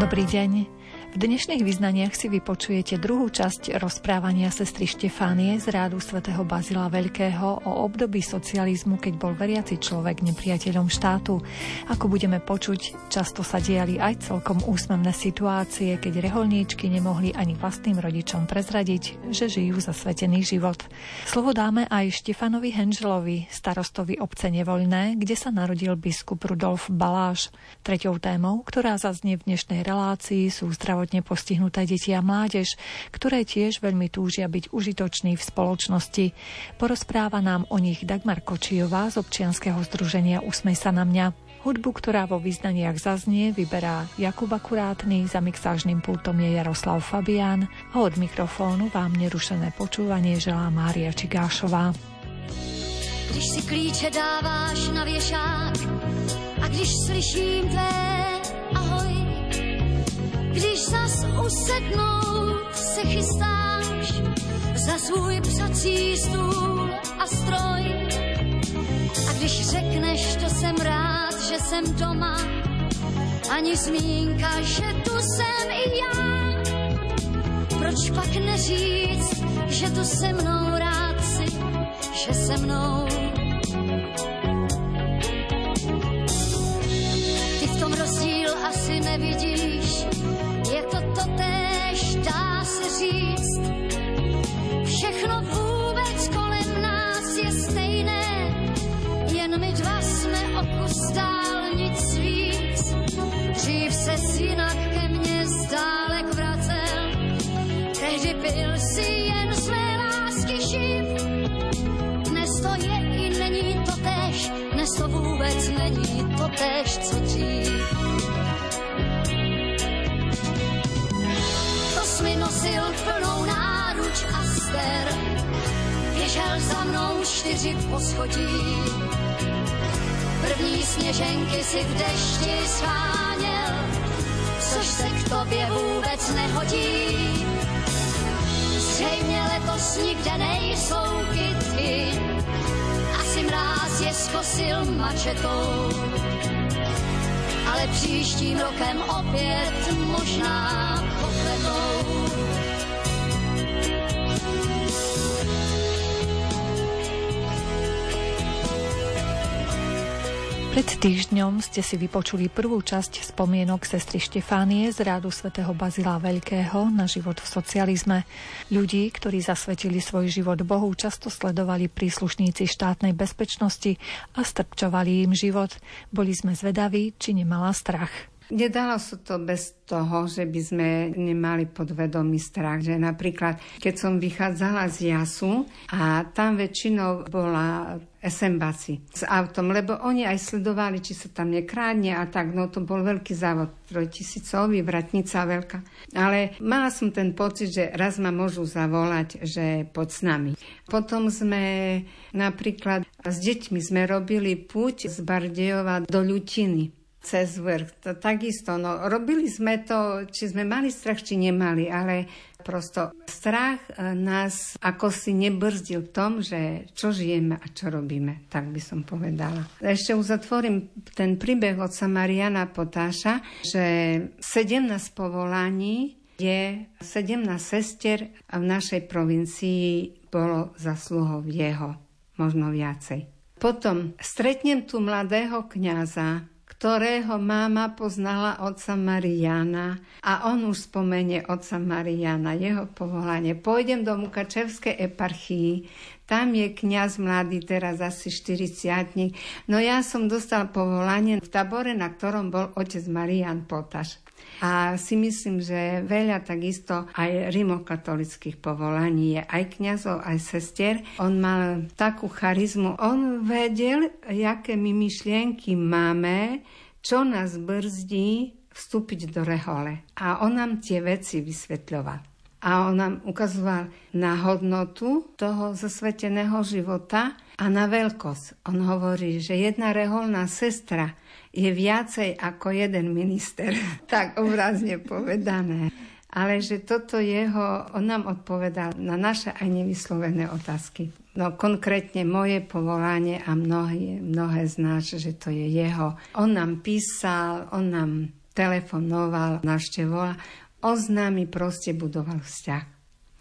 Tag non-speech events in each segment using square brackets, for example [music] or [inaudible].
Dobrý deň. V dnešných vyznaniach si vypočujete druhú časť rozprávania sestry Štefánie z rádu svätého Bazila Veľkého o období socializmu, keď bol veriaci človek nepriateľom štátu. Ako budeme počuť, často sa diali aj celkom úsmevné situácie, keď reholníčky nemohli ani vlastným rodičom prezradiť, že žijú zasvetený život. Slovo dáme aj Štefanovi Henželovi, starostovi obce Nevoľné, kde sa narodil biskup Rudolf Baláš. Treťou témou, ktorá zaznie v dnešnej relácii, sú zdrav zdravotne postihnuté deti a mládež, ktoré tiež veľmi túžia byť užitoční v spoločnosti. Porozpráva nám o nich Dagmar Kočijová z občianskeho združenia Usmej sa na mňa. Hudbu, ktorá vo význaniach zaznie, vyberá Jakub Akurátny, za mixážnym pultom je Jaroslav Fabián a od mikrofónu vám nerušené počúvanie želá Mária Čigášová. Když si klíče dáváš na věšák a když slyším tvé ahoj, když zas usednout se chystáš za svůj psací stůl a stroj. A když řekneš, to jsem rád, že jsem doma, ani zmínka, že tu jsem i já. Proč pak neříct, že tu se mnou rád si, že se mnou rozdíl asi nevidíš, je to totéž, dá se říct. Všechno vůbec kolem nás je stejné, jen my dva jsme o kus dál nic víc. Dřív se jinak ke mně zdálek vracel, tehdy byl si nosil plnou náruč a ster. Běžel za mnou čtyři poschodí. První sněženky si v dešti sváněl, což se k tobě vůbec nehodí. Zřejmě letos nikde nejsou kytky, asi mráz je skosil mačetou. Ale příštím rokem opět možná pokletou. Pred týždňom ste si vypočuli prvú časť spomienok sestry Štefánie z rádu svätého Bazila Veľkého na život v socializme. Ľudí, ktorí zasvetili svoj život Bohu, často sledovali príslušníci štátnej bezpečnosti a strpčovali im život. Boli sme zvedaví, či nemala strach. Nedalo sa to bez toho, že by sme nemali podvedomý strach. Že napríklad, keď som vychádzala z jasu a tam väčšinou bola SMBAci s autom, lebo oni aj sledovali, či sa tam nekrádne a tak, no to bol veľký závod, trojtisícový, vratnica veľká. Ale mala som ten pocit, že raz ma môžu zavolať, že poď s nami. Potom sme napríklad s deťmi sme robili púť z Bardejova do Ľutiny cez vrch. To, takisto, no, robili sme to, či sme mali strach, či nemali, ale prosto strach e, nás ako si nebrzdil v tom, že čo žijeme a čo robíme, tak by som povedala. Ešte uzatvorím ten príbeh od Samariana Potáša, že 17 povolaní je 17 sestier a v našej provincii bolo zasluhov jeho, možno viacej. Potom stretnem tu mladého kňaza, ktorého máma poznala otca Mariana a on už spomenie otca Mariana, jeho povolanie. Pôjdem do Mukačevskej eparchii, tam je kňaz mladý, teraz asi 40 No ja som dostal povolanie v tabore, na ktorom bol otec Marian Potaš. A si myslím, že veľa takisto aj rimokatolických povolaní je aj kňazov, aj sestier. On mal takú charizmu. On vedel, aké my myšlienky máme, čo nás brzdí vstúpiť do rehole. A on nám tie veci vysvetľoval. A on nám ukazoval na hodnotu toho zasveteného života a na veľkosť. On hovorí, že jedna reholná sestra je viacej ako jeden minister. [laughs] tak obrazne povedané. Ale že toto jeho, on nám odpovedal na naše aj nevyslovené otázky. No konkrétne moje povolanie a mnohé, mnohé z nás, že to je jeho. On nám písal, on nám telefonoval, navštevoval. On s nami proste budoval vzťah.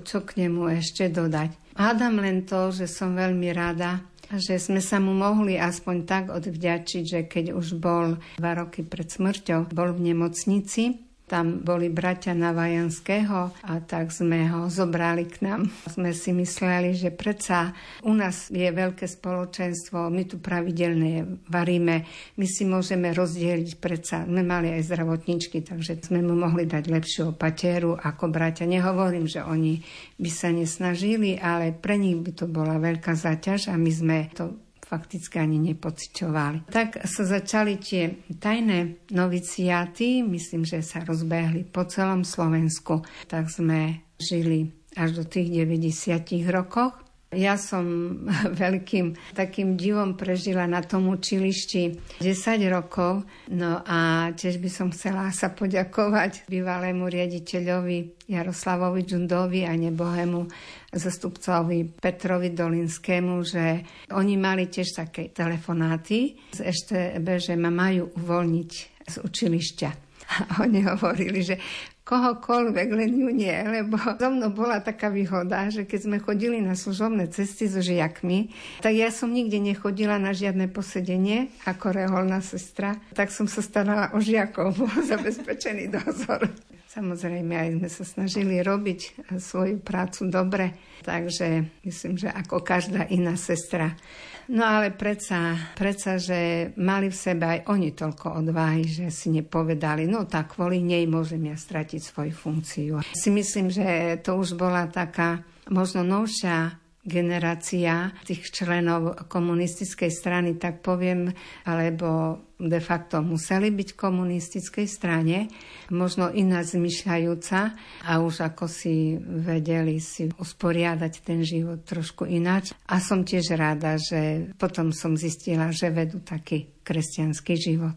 Čo k nemu ešte dodať? Hádam len to, že som veľmi rada, že sme sa mu mohli aspoň tak odvďačiť, že keď už bol dva roky pred smrťou, bol v nemocnici, tam boli bratia Navajanského a tak sme ho zobrali k nám. Sme si mysleli, že predsa u nás je veľké spoločenstvo, my tu pravidelne varíme, my si môžeme rozdeliť predsa. My mali aj zdravotničky, takže sme mu mohli dať lepšiu opateru ako bratia. Nehovorím, že oni by sa nesnažili, ale pre nich by to bola veľká záťaž a my sme to fakticky ani nepociťovali. Tak sa začali tie tajné noviciáty, myslím, že sa rozbehli po celom Slovensku. Tak sme žili až do tých 90 rokoch. Ja som [laughs] veľkým takým divom prežila na tom učilišti 10 rokov, no a tiež by som chcela sa poďakovať bývalému riaditeľovi Jaroslavovi Džundovi a nebohému zastupcovi Petrovi Dolinskému, že oni mali tiež také telefonáty z EŠTB, že ma majú uvoľniť z učilišťa. [laughs] A oni hovorili, že kohokoľvek, len ju nie, lebo [laughs] so mnou bola taká výhoda, že keď sme chodili na služobné cesty so žiakmi, tak ja som nikde nechodila na žiadne posedenie ako reholná sestra, tak som sa starala o žiakov, [laughs] bol zabezpečený dozor. Samozrejme, aj sme sa snažili robiť svoju prácu dobre, takže myslím, že ako každá iná sestra. No ale predsa, predsa, že mali v sebe aj oni toľko odvahy, že si nepovedali, no tak kvôli nej môžem ja stratiť svoju funkciu. Si myslím, že to už bola taká možno novšia generácia tých členov komunistickej strany, tak poviem, alebo de facto museli byť v komunistickej strane, možno iná zmyšľajúca a už ako si vedeli si usporiadať ten život trošku ináč. A som tiež rada, že potom som zistila, že vedú taký kresťanský život.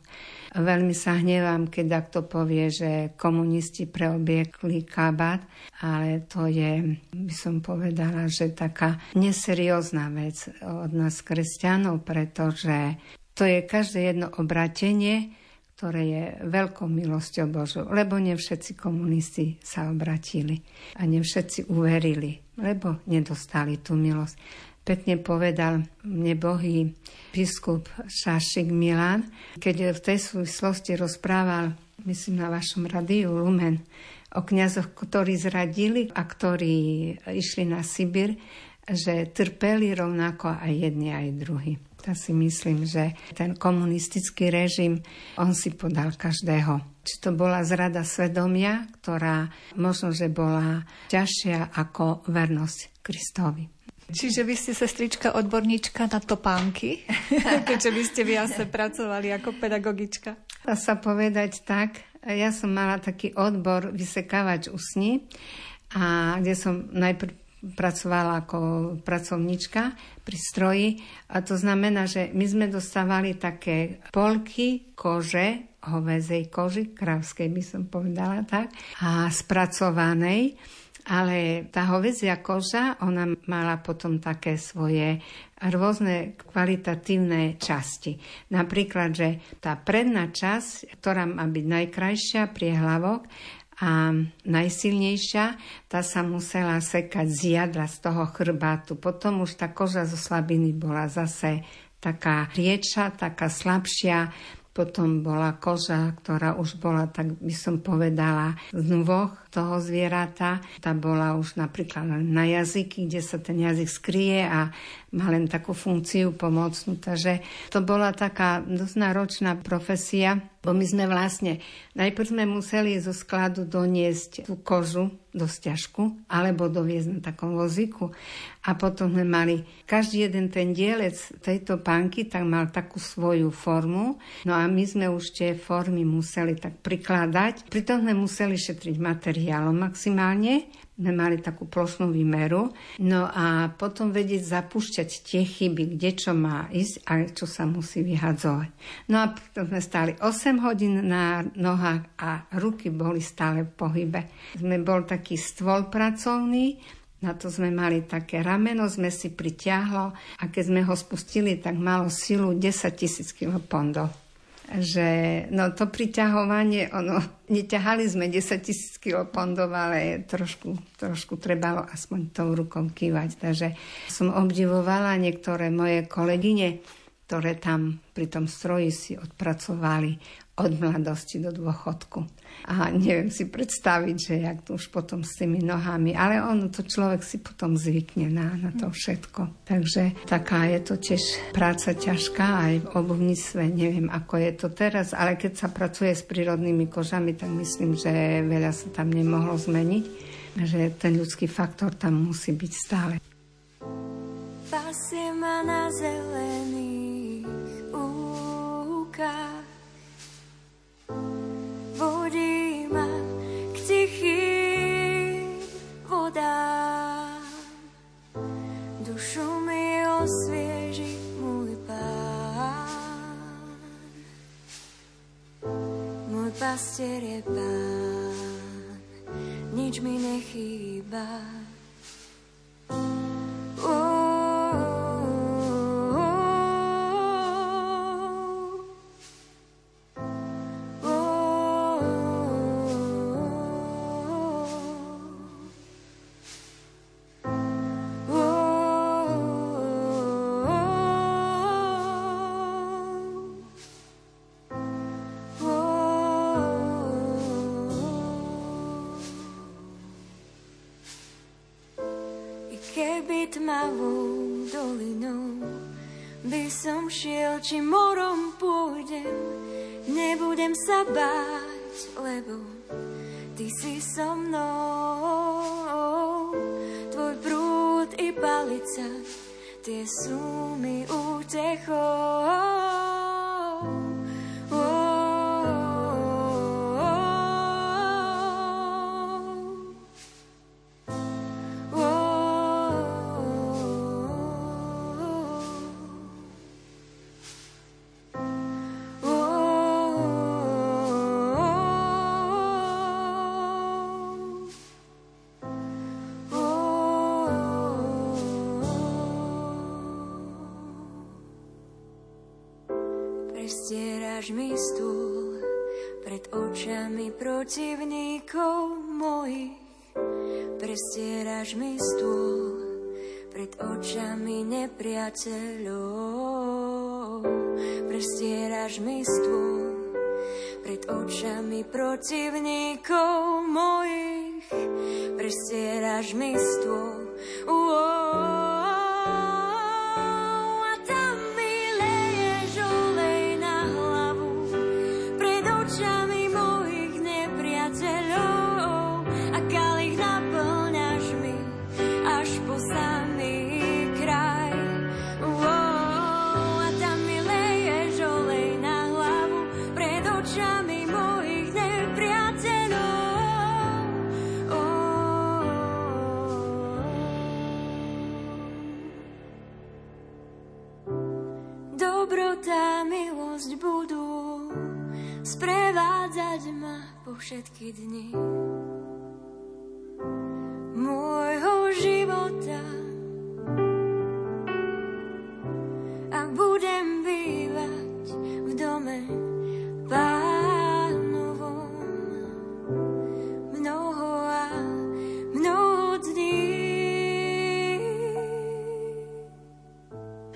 Veľmi sa hnevám, keď takto povie, že komunisti preobiekli kabát, ale to je, by som povedala, že taká neseriózna vec od nás kresťanov, pretože to je každé jedno obratenie, ktoré je veľkou milosťou Božou, lebo ne všetci komunisti sa obratili a ne všetci uverili, lebo nedostali tú milosť. Pekne povedal mne bohý biskup Šašik Milan, keď v tej súvislosti rozprával, myslím na vašom radiu Lumen, o kniazoch, ktorí zradili a ktorí išli na Sibir, že trpeli rovnako aj jedni, aj druhí. Ja si myslím, že ten komunistický režim, on si podal každého. Či to bola zrada svedomia, ktorá možno, že bola ťažšia ako vernosť Kristovi. Čiže vy ste sestrička odborníčka na topánky, [laughs] keďže by ste vy asi pracovali ako pedagogička. Dá sa povedať tak. Ja som mala taký odbor vysekávač usní, a kde som najprv pracovala ako pracovnička pri stroji. A to znamená, že my sme dostávali také polky kože, hovezej koži, krávskej by som povedala tak, a spracovanej. Ale tá hovedzia koža, ona mala potom také svoje rôzne kvalitatívne časti. Napríklad, že tá predná časť, ktorá má byť najkrajšia, priehlavok, a najsilnejšia, tá sa musela sekať z jadra, z toho chrbátu. Potom už tá koža zo slabiny bola zase taká rieča, taká slabšia, potom bola koža, ktorá už bola, tak by som povedala, z nôh toho zvieratá. Tá bola už napríklad na jazyky, kde sa ten jazyk skrie a má len takú funkciu pomocnú. Takže to bola taká dosť náročná profesia, bo my sme vlastne, najprv sme museli zo skladu doniesť tú kožu do stiažku alebo doviezť na takom vozíku. A potom sme mali, každý jeden ten dielec tejto panky tak mal takú svoju formu. No a my sme už tie formy museli tak prikladať. Pritom sme museli šetriť materiálom maximálne, sme mali takú plošnú výmeru. No a potom vedieť zapúšťať tie chyby, kde čo má ísť a čo sa musí vyhadzovať. No a potom sme stáli 8 hodín na nohách a ruky boli stále v pohybe. Sme bol taký stôl pracovný, na to sme mali také rameno, sme si pritiahlo a keď sme ho spustili, tak malo silu 10 tisíc kg pondov. Že no to priťahovanie, ono, neťahali sme 10 tisíc kg pondov, ale trošku, trošku trebalo aspoň tou rukou kývať. Takže som obdivovala niektoré moje kolegyne, ktoré tam pri tom stroji si odpracovali od mladosti do dôchodku. A neviem si predstaviť, že jak to už potom s tými nohami, ale ono to človek si potom zvykne na, na to všetko. Takže taká je to tiež práca ťažká aj v obuvníctve, neviem ako je to teraz, ale keď sa pracuje s prírodnými kožami, tak myslím, že veľa sa tam nemohlo zmeniť, že ten ľudský faktor tam musí byť stále. Pasie ma na zelených úkach vodí ma k tichým vodám. Dušu mi osvieži môj pán. Môj pastier je pán, nič mi nechýba. Tmavou dolinou by som šiel, či morom pôjdem, nebudem sa báť, lebo ty si so mnou. Tvoj prúd i palica, tie sú mi útechou. Nepriateľov. Prestieraš mi stôl pred očami protivníkov mojich. Prestieraš mi stôl. Uo,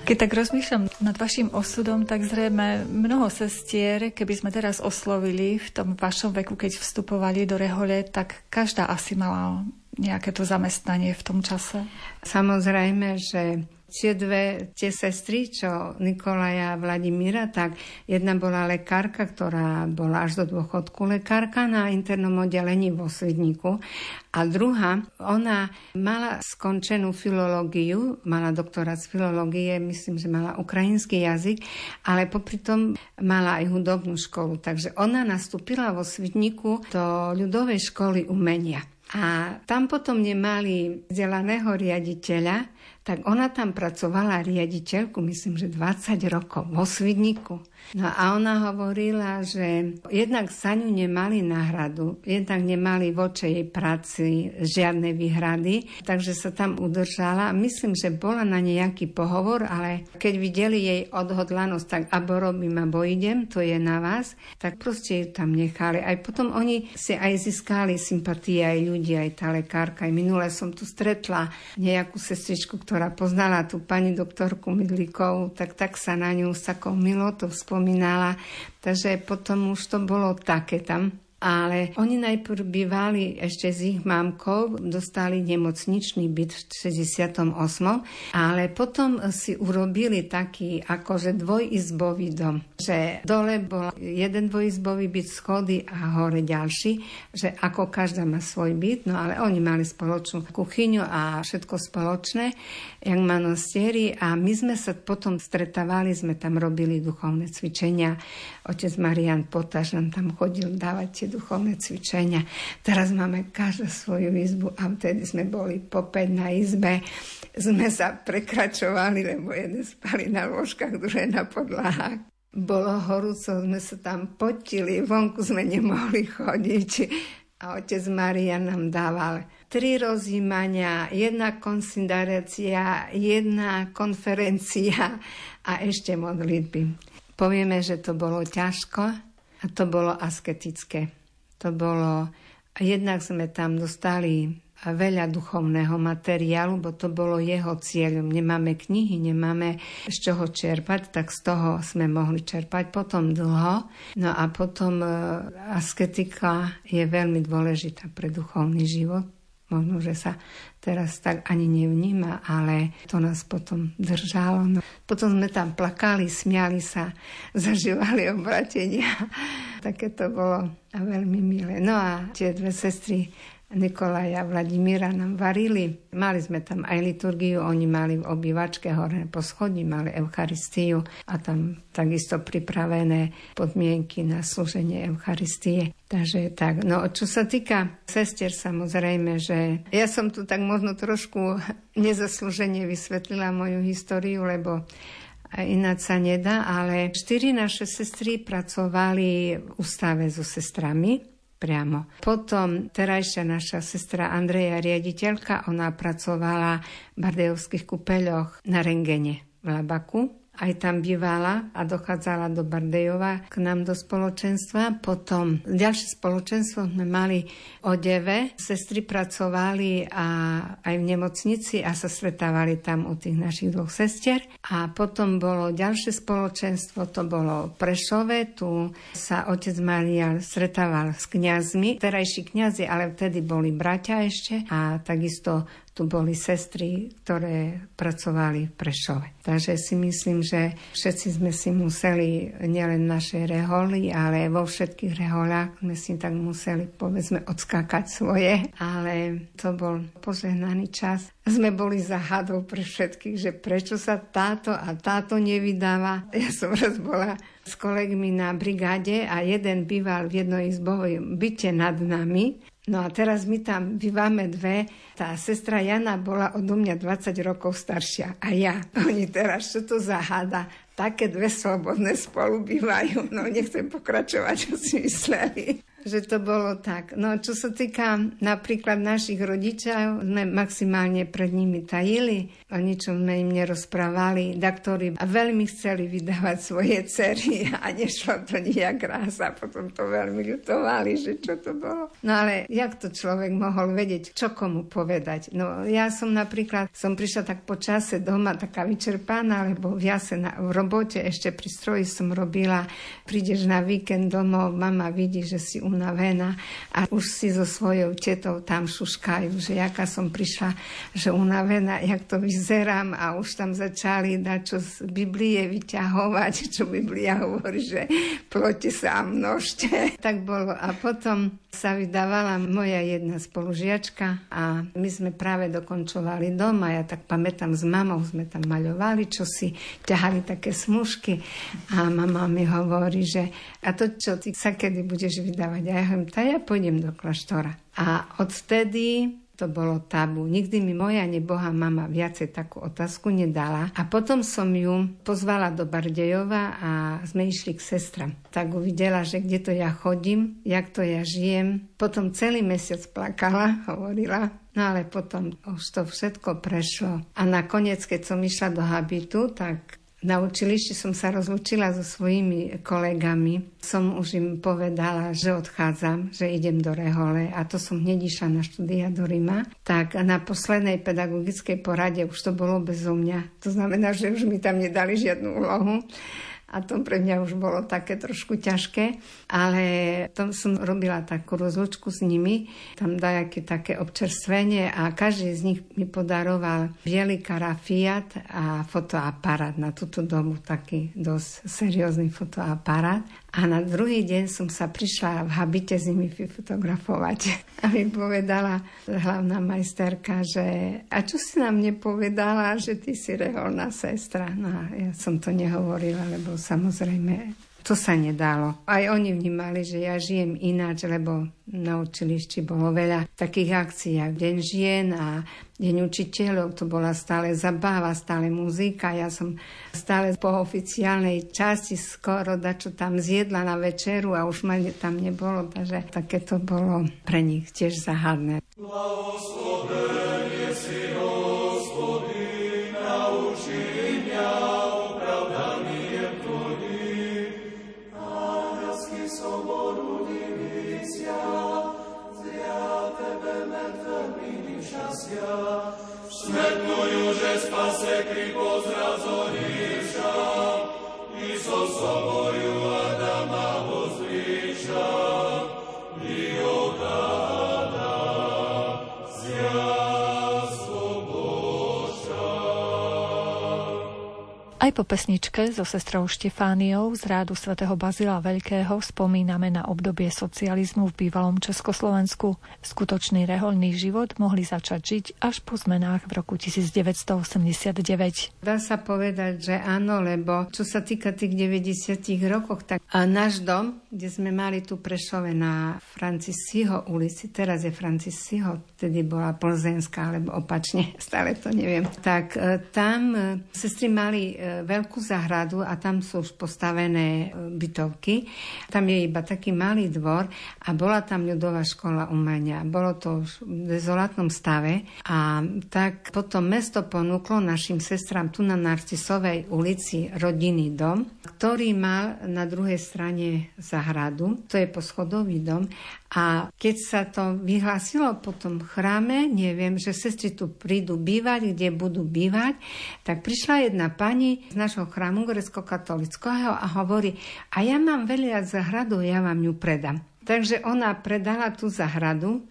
Keď tak rozmýšľam nad vašim osudom, tak zrejme mnoho sestier, keby sme teraz oslovili v tom vašom veku, keď vstupovali do rehole, tak každá asi mala nejaké to zamestnanie v tom čase? Samozrejme, že tie dve, tie sestry, čo Nikolaja a Vladimíra, tak jedna bola lekárka, ktorá bola až do dôchodku lekárka na internom oddelení vo Svidníku a druhá, ona mala skončenú filológiu, mala doktorát z filológie, myslím, že mala ukrajinský jazyk, ale popri tom mala aj hudobnú školu. Takže ona nastúpila vo Svidníku do ľudovej školy umenia. A tam potom nemali vzdelaného riaditeľa, tak ona tam pracovala riaditeľku, myslím, že 20 rokov vo Svidniku. No a ona hovorila, že jednak sa ňu nemali náhradu, jednak nemali voče jej práci žiadne výhrady, takže sa tam udržala. Myslím, že bola na nejaký pohovor, ale keď videli jej odhodlanosť, tak abo robím, abo idem, to je na vás, tak proste ju tam nechali. Aj potom oni si aj získali sympatie aj ľudí, aj tá lekárka. Aj minule som tu stretla nejakú sestričku, ktorá poznala tú pani doktorku Mydlíkovú, tak tak sa na ňu s takou milotou spomínala. Takže potom už to bolo také tam ale oni najprv bývali ešte s ich mamkou, dostali nemocničný byt v 68. Ale potom si urobili taký akože dvojizbový dom. Že dole bol jeden dvojizbový byt, schody a hore ďalší, že ako každá má svoj byt, no ale oni mali spoločnú kuchyňu a všetko spoločné, jak manostieri a my sme sa potom stretávali, sme tam robili duchovné cvičenia. Otec Marian Potaž nám tam chodil dávať tie duchovné cvičenia. Teraz máme každú svoju izbu a vtedy sme boli po 5 na izbe. Sme sa prekračovali, lebo jeden spali na ložkách, druhé na podlahách. Bolo horúco, sme sa tam potili, vonku sme nemohli chodiť. A otec Maria nám dával tri rozjímania, jedna konsiderácia, jedna konferencia a ešte modlitby. Povieme, že to bolo ťažko a to bolo asketické. To bolo, jednak sme tam dostali veľa duchovného materiálu, bo to bolo jeho cieľom. Nemáme knihy, nemáme z čoho čerpať, tak z toho sme mohli čerpať potom dlho. No a potom e, asketika je veľmi dôležitá pre duchovný život. Možno, že sa teraz tak ani nevníma, ale to nás potom držalo. No. Potom sme tam plakali, smiali sa, [laughs] zažívali obratenia. [laughs] Také to bolo veľmi milé. No a tie dve sestry Nikolaja Vladimíra nám varili. Mali sme tam aj liturgiu, oni mali v obývačke hore po schodí, mali Eucharistiu a tam takisto pripravené podmienky na slúženie Eucharistie. Takže tak, no čo sa týka sestier, samozrejme, že ja som tu tak možno trošku [laughs] nezaslúženie vysvetlila moju históriu, lebo ináč sa nedá, ale štyri naše sestry pracovali v ústave so sestrami priamo. Potom terajšia naša sestra Andreja, riaditeľka, ona pracovala v Bardejovských kúpeľoch na Rengene v Labaku aj tam bývala a dochádzala do Bardejova k nám do spoločenstva. Potom ďalšie spoločenstvo sme mali odeve. Sestry pracovali a aj v nemocnici a sa stretávali tam u tých našich dvoch sestier. A potom bolo ďalšie spoločenstvo, to bolo Prešove. Tu sa otec Maria stretával s kňazmi, terajší kňazi, ale vtedy boli bratia ešte a takisto tu boli sestry, ktoré pracovali v Prešove. Takže si myslím, že všetci sme si museli nielen naše reholy, ale vo všetkých reholách sme si tak museli, povedzme, odskákať svoje. Ale to bol požehnaný čas. Sme boli zahadou pre všetkých, že prečo sa táto a táto nevydáva. Ja som raz bola s kolegmi na brigáde a jeden býval v jednej izbovom byte nad nami No a teraz my tam bývame dve. Tá sestra Jana bola odo mňa 20 rokov staršia a ja. [laughs] Oni teraz, čo to zaháda? Také dve slobodné spolu bývajú. No nechcem pokračovať, čo si mysleli že to bolo tak. No čo sa týka napríklad našich rodičov, sme maximálne pred nimi tajili, o ničom sme im nerozprávali. Daktori veľmi chceli vydávať svoje cery [laughs] a nešlo to nejak raz a potom to veľmi ľutovali, že čo to bolo. No ale jak to človek mohol vedieť, čo komu povedať? No ja som napríklad, som prišla tak po čase doma taká vyčerpaná, lebo v jase na, v robote ešte pri stroji som robila, prídeš na víkend domov, mama vidí, že si u unavená a už si so svojou tetou tam šuškajú, že jaká som prišla, že unavená, jak to vyzerám a už tam začali dať čo z Biblie vyťahovať, čo Biblia hovorí, že ploti sa a množte. [laughs] Tak bolo. A potom sa vydávala moja jedna spolužiačka a my sme práve dokončovali dom a ja tak pamätám s mamou, sme tam maľovali, čo si ťahali také smušky a mama mi hovorí, že a to, čo ty sa kedy budeš vydávať A ja hovorím, tá ja pôjdem do kláštora. A odvtedy to bolo tabu. Nikdy mi moja neboha mama viacej takú otázku nedala. A potom som ju pozvala do Bardejova a sme išli k sestram. Tak uvidela, že kde to ja chodím, jak to ja žijem. Potom celý mesiac plakala, [laughs] hovorila. No ale potom už to všetko prešlo. A nakoniec, keď som išla do habitu, tak na učilišti som sa rozlúčila so svojimi kolegami. Som už im povedala, že odchádzam, že idem do Rehole a to som hneď išla na štúdia do Rima. Tak na poslednej pedagogickej porade už to bolo bezo mňa. To znamená, že už mi tam nedali žiadnu úlohu a to pre mňa už bolo také trošku ťažké, ale to som robila takú rozlučku s nimi, tam dajaké také občerstvenie a každý z nich mi podaroval biely karafiat a fotoaparát na túto domu, taký dosť seriózny fotoaparát. A na druhý deň som sa prišla v habite s nimi fotografovať. [laughs] A mi povedala hlavná majsterka, že a čo si nám nepovedala, že ty si reholná sestra. No a ja som to nehovorila, lebo samozrejme to sa nedalo. Aj oni vnímali, že ja žijem ináč, lebo na učilišti bolo veľa takých akcií, ako Deň žien a Deň učiteľov. To bola stále zabáva, stále muzika. Ja som stále po oficiálnej časti skoro dačo tam zjedla na večeru a už ma tam nebolo, takže také to bolo pre nich tiež zahadné. Blahosloven si Smetnuju, že spase kripo zrazorivša, Aj po pesničke so sestrou Štefániou z rádu svätého Bazila Veľkého spomíname na obdobie socializmu v bývalom Československu. Skutočný reholný život mohli začať žiť až po zmenách v roku 1989. Dá sa povedať, že áno, lebo čo sa týka tých 90 rokoch, tak a náš dom, kde sme mali tu Prešove na Francisího ulici, teraz je Francisího, vtedy bola Plzenská, alebo opačne, [laughs] stále to neviem, tak e, tam e, sestry mali e, veľkú záhradu a tam sú už postavené e, bytovky. Tam je iba taký malý dvor a bola tam ľudová škola umenia. Bolo to už v dezolátnom stave a tak potom mesto ponúklo našim sestram tu na Narcisovej ulici rodinný dom, ktorý mal na druhej strane záhradu, to je poschodový dom a keď sa to vyhlásilo po tom chráme, neviem, že sestry tu prídu bývať, kde budú bývať, tak prišla jedna pani z našho chrámu grecko-katolického a hovorí, a ja mám veľa zahradu, ja vám ju predám. Takže ona predala tú zahradu,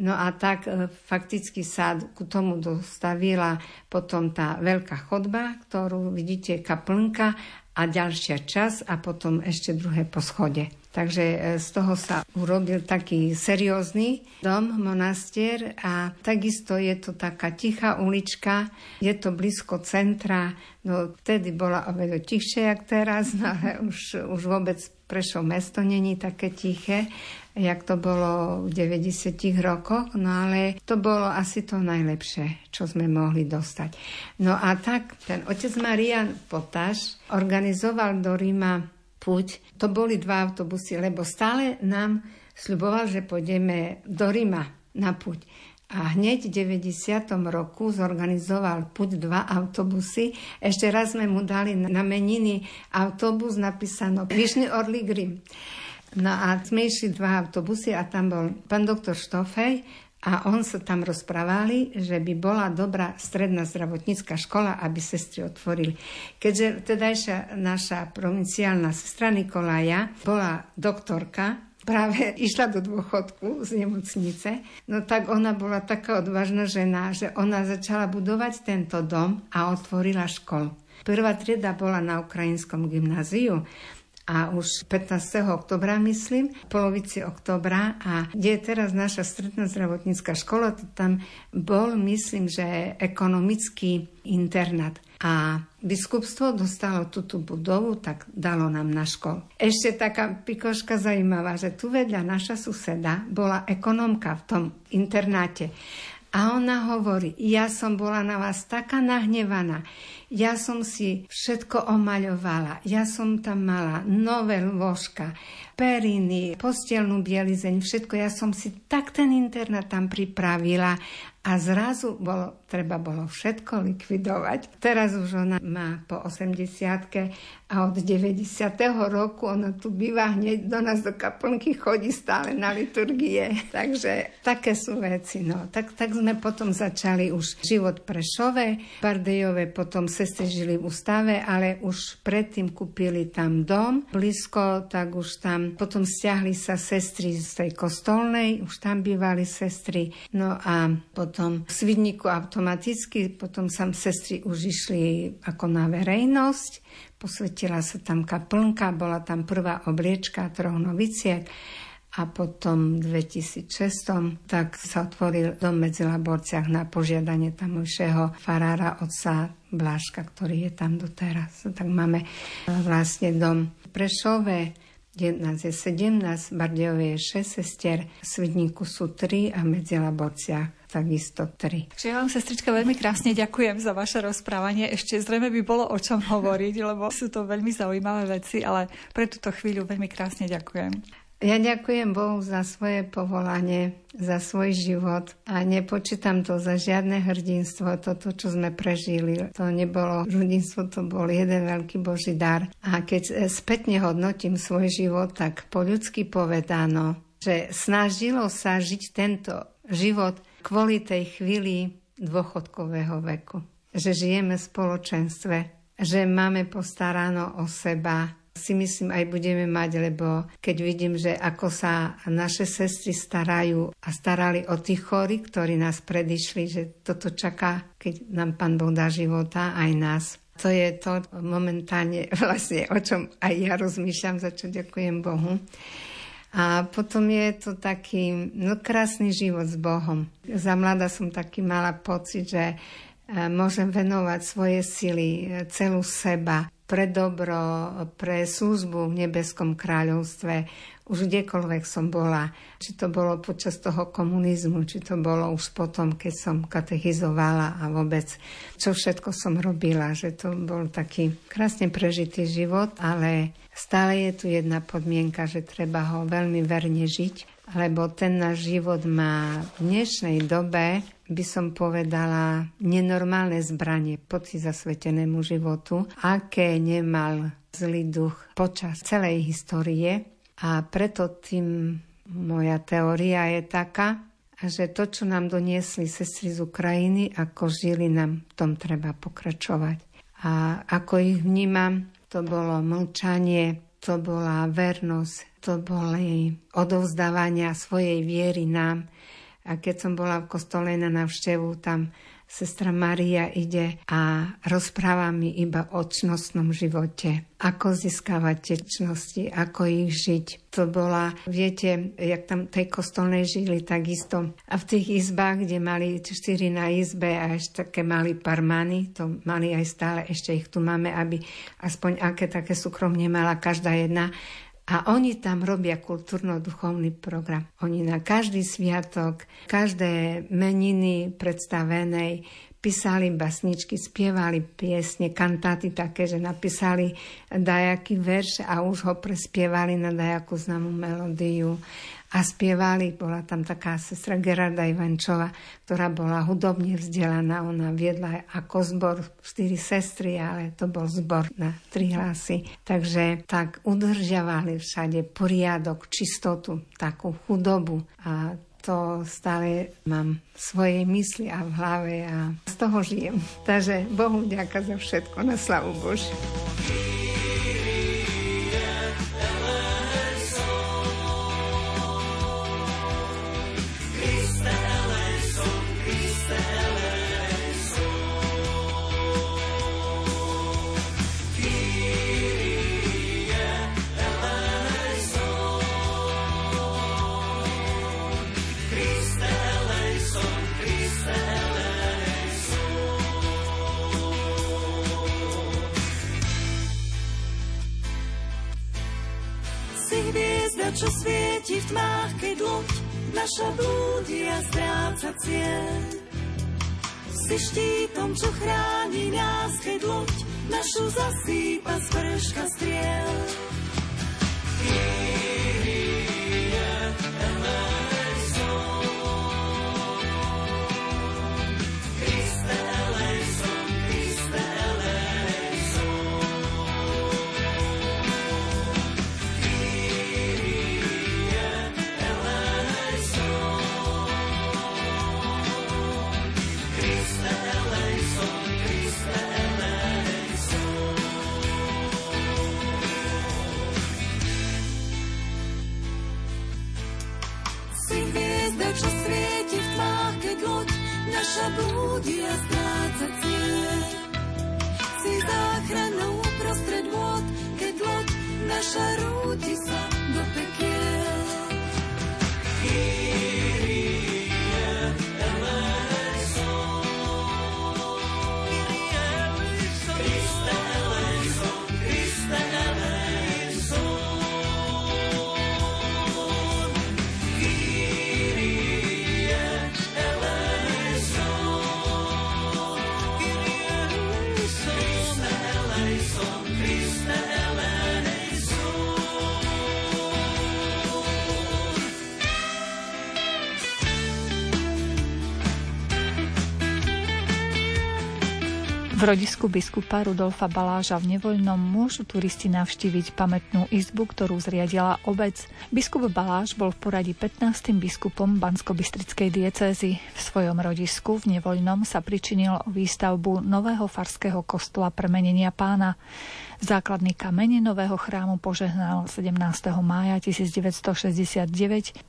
no a tak e, fakticky sa ku tomu dostavila potom tá veľká chodba, ktorú vidíte, kaplnka a ďalšia čas a potom ešte druhé poschode. Takže e, z toho sa urobil taký seriózny dom, monastier a takisto je to taká tichá ulička, je to blízko centra, no vtedy bola oveľa tichšie, jak teraz, no ale už, už vôbec Prešov mesto není také tiché, jak to bolo v 90 rokoch, no ale to bolo asi to najlepšie, čo sme mohli dostať. No a tak ten otec Marian Potáš organizoval do Ríma puť. To boli dva autobusy, lebo stále nám sľuboval, že pôjdeme do Rima na puť. A hneď v 90. roku zorganizoval puť dva autobusy. Ešte raz sme mu dali na meniny autobus napísano Vyšný Orlík Rim. No a sme išli dva autobusy a tam bol pán doktor Štofej, a on sa tam rozprávali, že by bola dobrá stredná zdravotnícka škola, aby sestry otvorili. Keďže tedajšia naša provinciálna sestra Nikolaja bola doktorka, práve [laughs] išla do dôchodku z nemocnice, no tak ona bola taká odvážna žena, že ona začala budovať tento dom a otvorila školu. Prvá trieda bola na ukrajinskom gymnáziu a už 15. oktobra, myslím, v polovici oktobra a kde je teraz naša stredná zdravotnícka škola, to tam bol, myslím, že ekonomický internát. A biskupstvo dostalo túto budovu, tak dalo nám na školu. Ešte taká pikoška zaujímavá, že tu vedľa naša suseda bola ekonomka v tom internáte. A ona hovorí, ja som bola na vás taká nahnevaná, ja som si všetko omaľovala, ja som tam mala nové lôžka, periny, postielnú bielizeň, všetko, ja som si tak ten internát tam pripravila a zrazu bolo, treba bolo všetko likvidovať. Teraz už ona má po 80 a od 90. roku ona tu býva hneď do nás do kaplnky, chodí stále na liturgie. [laughs] Takže také sú veci. No. Tak, tak sme potom začali už život Prešove, Bardejové, potom sestry žili v ústave, ale už predtým kúpili tam dom blízko, tak už tam potom stiahli sa sestry z tej kostolnej, už tam bývali sestry. No a potom potom v Svidníku automaticky, potom sa sestry už išli ako na verejnosť, posvetila sa tam kaplnka, bola tam prvá obliečka troch noviciek a potom v 2006 tak sa otvoril dom medzi Laborciach na požiadanie tamojšieho farára otca Bláška, ktorý je tam doteraz. Tak máme vlastne dom Prešove, 11 je 17, Bardejové je 6 sestier, v Svidníku sú 3 a medzi Laborciach takisto tri. Čiže ja vám, sestrička, veľmi krásne ďakujem za vaše rozprávanie. Ešte zrejme by bolo o čom hovoriť, lebo sú to veľmi zaujímavé veci, ale pre túto chvíľu veľmi krásne ďakujem. Ja ďakujem Bohu za svoje povolanie, za svoj život a nepočítam to za žiadne hrdinstvo, toto, čo sme prežili. To nebolo hrdinstvo, to bol jeden veľký Boží dar. A keď spätne hodnotím svoj život, tak po ľudsky povedano, že snažilo sa žiť tento život kvôli tej chvíli dôchodkového veku. Že žijeme v spoločenstve, že máme postarano o seba, si myslím aj budeme mať, lebo keď vidím, že ako sa naše sestry starajú a starali o tých chorí, ktorí nás predišli, že toto čaká, keď nám Pán Boh dá života, aj nás. To je to momentálne [laughs] vlastne, o čom aj ja rozmýšľam, za čo ďakujem Bohu. A potom je to taký no, krásny život s Bohom. Za mladá som taký mala pocit, že e, môžem venovať svoje sily, e, celú seba pre dobro, pre službu v nebeskom kráľovstve, už kdekoľvek som bola. Či to bolo počas toho komunizmu, či to bolo už potom, keď som katechizovala a vôbec, čo všetko som robila, že to bol taký krásne prežitý život, ale stále je tu jedna podmienka, že treba ho veľmi verne žiť, lebo ten náš život má v dnešnej dobe by som povedala, nenormálne zbranie proti zasvetenému životu, aké nemal zlý duch počas celej histórie. A preto tým moja teória je taká, že to, čo nám doniesli sestry z Ukrajiny, ako žili, nám v tom treba pokračovať. A ako ich vnímam, to bolo mlčanie, to bola vernosť, to boli odovzdávania svojej viery nám, a keď som bola v kostole na návštevu, tam sestra Maria ide a rozpráva mi iba o čnostnom živote. Ako získavať tie čnosti, ako ich žiť. To bola, viete, jak tam tej kostolnej žili takisto. A v tých izbách, kde mali štyri na izbe a ešte také mali parmany, to mali aj stále, ešte ich tu máme, aby aspoň aké také súkromne mala každá jedna a oni tam robia kultúrno-duchovný program. Oni na každý sviatok, každé meniny predstavenej písali basničky, spievali piesne, kantáty také, že napísali dajaký verš a už ho prespievali na dajakú známu melódiu a spievali. Bola tam taká sestra Gerarda Ivančova, ktorá bola hudobne vzdelaná. Ona viedla ako zbor štyri sestry, ale to bol zbor na tri hlasy. Takže tak udržiavali všade poriadok, čistotu, takú chudobu a to stále mám v svojej mysli a v hlave a z toho žijem. Takže Bohu ďakujem za všetko na slavu Božiu. Čo svieti v tmách, keď loď naša blúdi a stráca cieľ. Si štítom, čo chráni nás, keď loď našu zasýpa z rodisku biskupa Rudolfa Baláža v Nevoľnom môžu turisti navštíviť pamätnú izbu, ktorú zriadila obec. Biskup Baláš bol v poradí 15. biskupom Bansko-Bystrickej diecézy. V svojom rodisku v Nevoľnom sa pričinil o výstavbu nového farského kostola premenenia pána. Základný kameň nového chrámu požehnal 17. mája 1969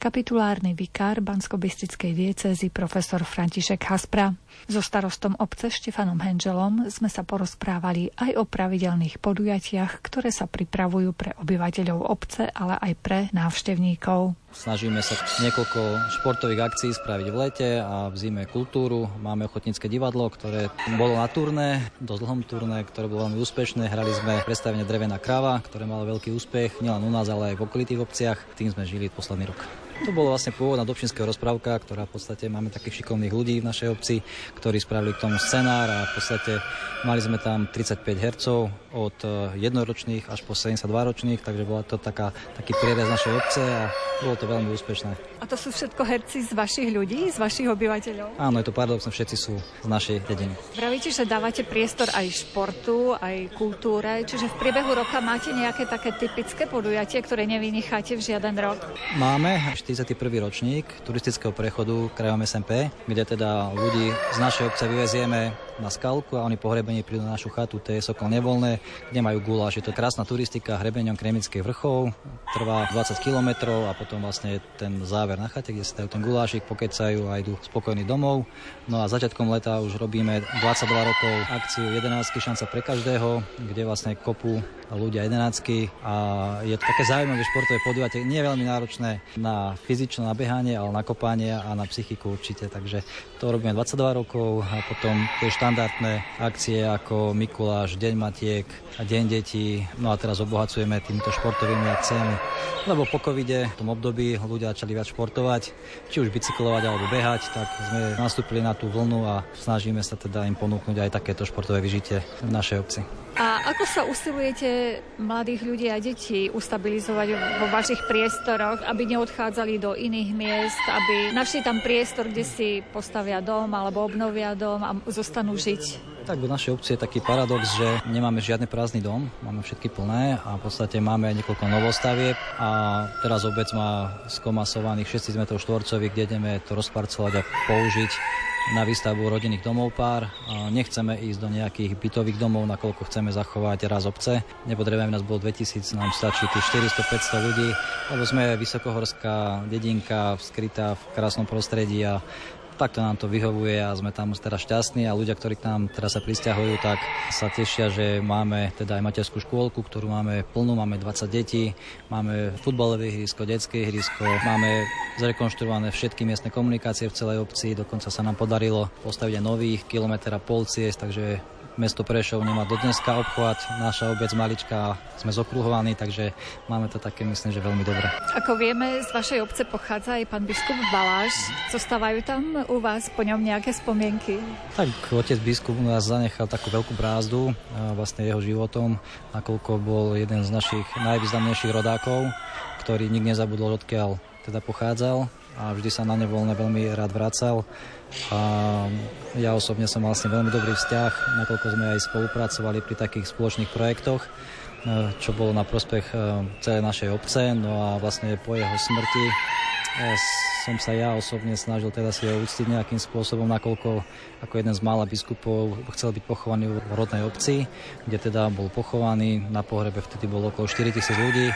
kapitulárny vikár Bansko-Bystrickej diecézy profesor František Haspra. So starostom obce Štefanom Henželom sme sa porozprávali aj o pravidelných podujatiach, ktoré sa pripravujú pre obyvateľov obce, ale aj pre návštevníkov. Snažíme sa niekoľko športových akcií spraviť v lete a v zime kultúru. Máme ochotnícke divadlo, ktoré bolo na turné, dosť dlhom turné, ktoré bolo veľmi úspešné. Hrali sme predstavenie Drevená krava, ktoré malo veľký úspech nielen u nás, ale aj v okolitých obciach. Tým sme žili posledný rok. To bolo vlastne pôvodná Dobšinského rozprávka, ktorá v podstate máme takých šikovných ľudí v našej obci, ktorí spravili k tomu scenár a v podstate mali sme tam 35 hercov od eh, jednoročných až po 72 ročných, takže bola to taká, taký prierez našej obce a bolo to veľmi úspešné. A to sú všetko herci z vašich ľudí, z vašich obyvateľov? Áno, je to paradoxné, všetci sú z našej dediny. Pravíte, že dávate priestor aj športu, aj kultúre, čiže v priebehu roka máte nejaké také typické podujatie, ktoré nevynecháte v žiaden rok? Máme 41. ročník turistického prechodu krajom SMP, kde teda ľudí z našej obce vyvezieme na skalku a oni po hrebení prídu na našu chatu, to je Sokol Nevolné, kde majú guláš. Je to krásna turistika hrebeňom Kremických vrchov, trvá 20 km a potom vlastne ten záver na chate, kde si dajú ten gulášik, pokecajú a idú spokojní domov. No a začiatkom leta už robíme 22 rokov akciu 11 šanca pre každého, kde vlastne kopú ľudia jedenácky a je to také zaujímavé športové podujatie, nie veľmi náročné na fyzičné nabehanie, ale na kopanie a na psychiku určite, takže to robíme 22 rokov a potom tie štandardné akcie ako Mikuláš, Deň Matiek Deň detí, no a teraz obohacujeme týmito športovými akciami, lebo po covide v tom období ľudia začali viac športovať, či už bicyklovať alebo behať, tak sme nastúpili na tú vlnu a snažíme sa teda im ponúknuť aj takéto športové vyžitie v našej obci. A ako sa usilujete mladých ľudí a detí ustabilizovať vo vašich priestoroch, aby neodchádzali do iných miest, aby našli tam priestor, kde si postavia dom alebo obnovia dom a zostanú žiť? Tak v našej obci je taký paradox, že nemáme žiadny prázdny dom, máme všetky plné a v podstate máme niekoľko novostavieb a teraz obec má skomasovaných 6 metrov štvorcových, kde ideme to rozparcelovať a použiť na výstavbu rodinných domov pár. Nechceme ísť do nejakých bytových domov, nakoľko chceme zachovať raz obce. Nepotrebujeme nás bolo 2000, nám stačí tých 400-500 ľudí, lebo sme vysokohorská dedinka skrytá v krásnom prostredí a takto nám to vyhovuje a sme tam teraz šťastní a ľudia, ktorí k nám teraz sa pristahujú, tak sa tešia, že máme teda aj materskú škôlku, ktorú máme plnú, máme 20 detí, máme futbalové ihrisko, detské ihrisko, máme zrekonštruované všetky miestne komunikácie v celej obci, dokonca sa nám podarilo postaviť aj nových kilometr a pol ciest, takže mesto Prešov nemá dodneska obchvat, naša obec malička, sme zokruhovaní, takže máme to také, myslím, že veľmi dobré. Ako vieme, z vašej obce pochádza aj pán biskup Baláš. Zostávajú tam u vás po ňom nejaké spomienky? Tak otec biskup nás zanechal takú veľkú brázdu vlastne jeho životom, nakoľko bol jeden z našich najvýznamnejších rodákov, ktorý nikdy nezabudol, odkiaľ teda pochádzal a vždy sa na ne voľne veľmi rád vracal. A ja osobne som vlastne veľmi dobrý vzťah, nakoľko sme aj spolupracovali pri takých spoločných projektoch, e, čo bolo na prospech e, celej našej obce. No a vlastne po jeho smrti som sa ja osobne snažil teda si ho úctiť nejakým spôsobom, nakoľko ako jeden z mála biskupov chcel byť pochovaný v rodnej obci, kde teda bol pochovaný. Na pohrebe vtedy bolo okolo 4000 ľudí,